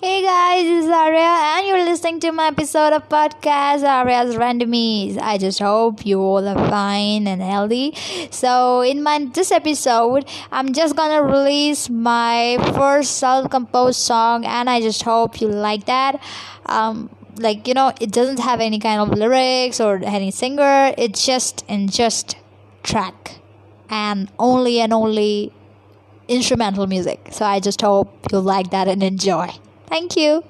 Hey guys, this is Arya, and you're listening to my episode of podcast Arya's Randomies. I just hope you all are fine and healthy. So, in my this episode, I'm just gonna release my first self-composed song, and I just hope you like that. Um, like you know, it doesn't have any kind of lyrics or any singer. It's just in just track, and only and only instrumental music. So I just hope you like that and enjoy. Thank you.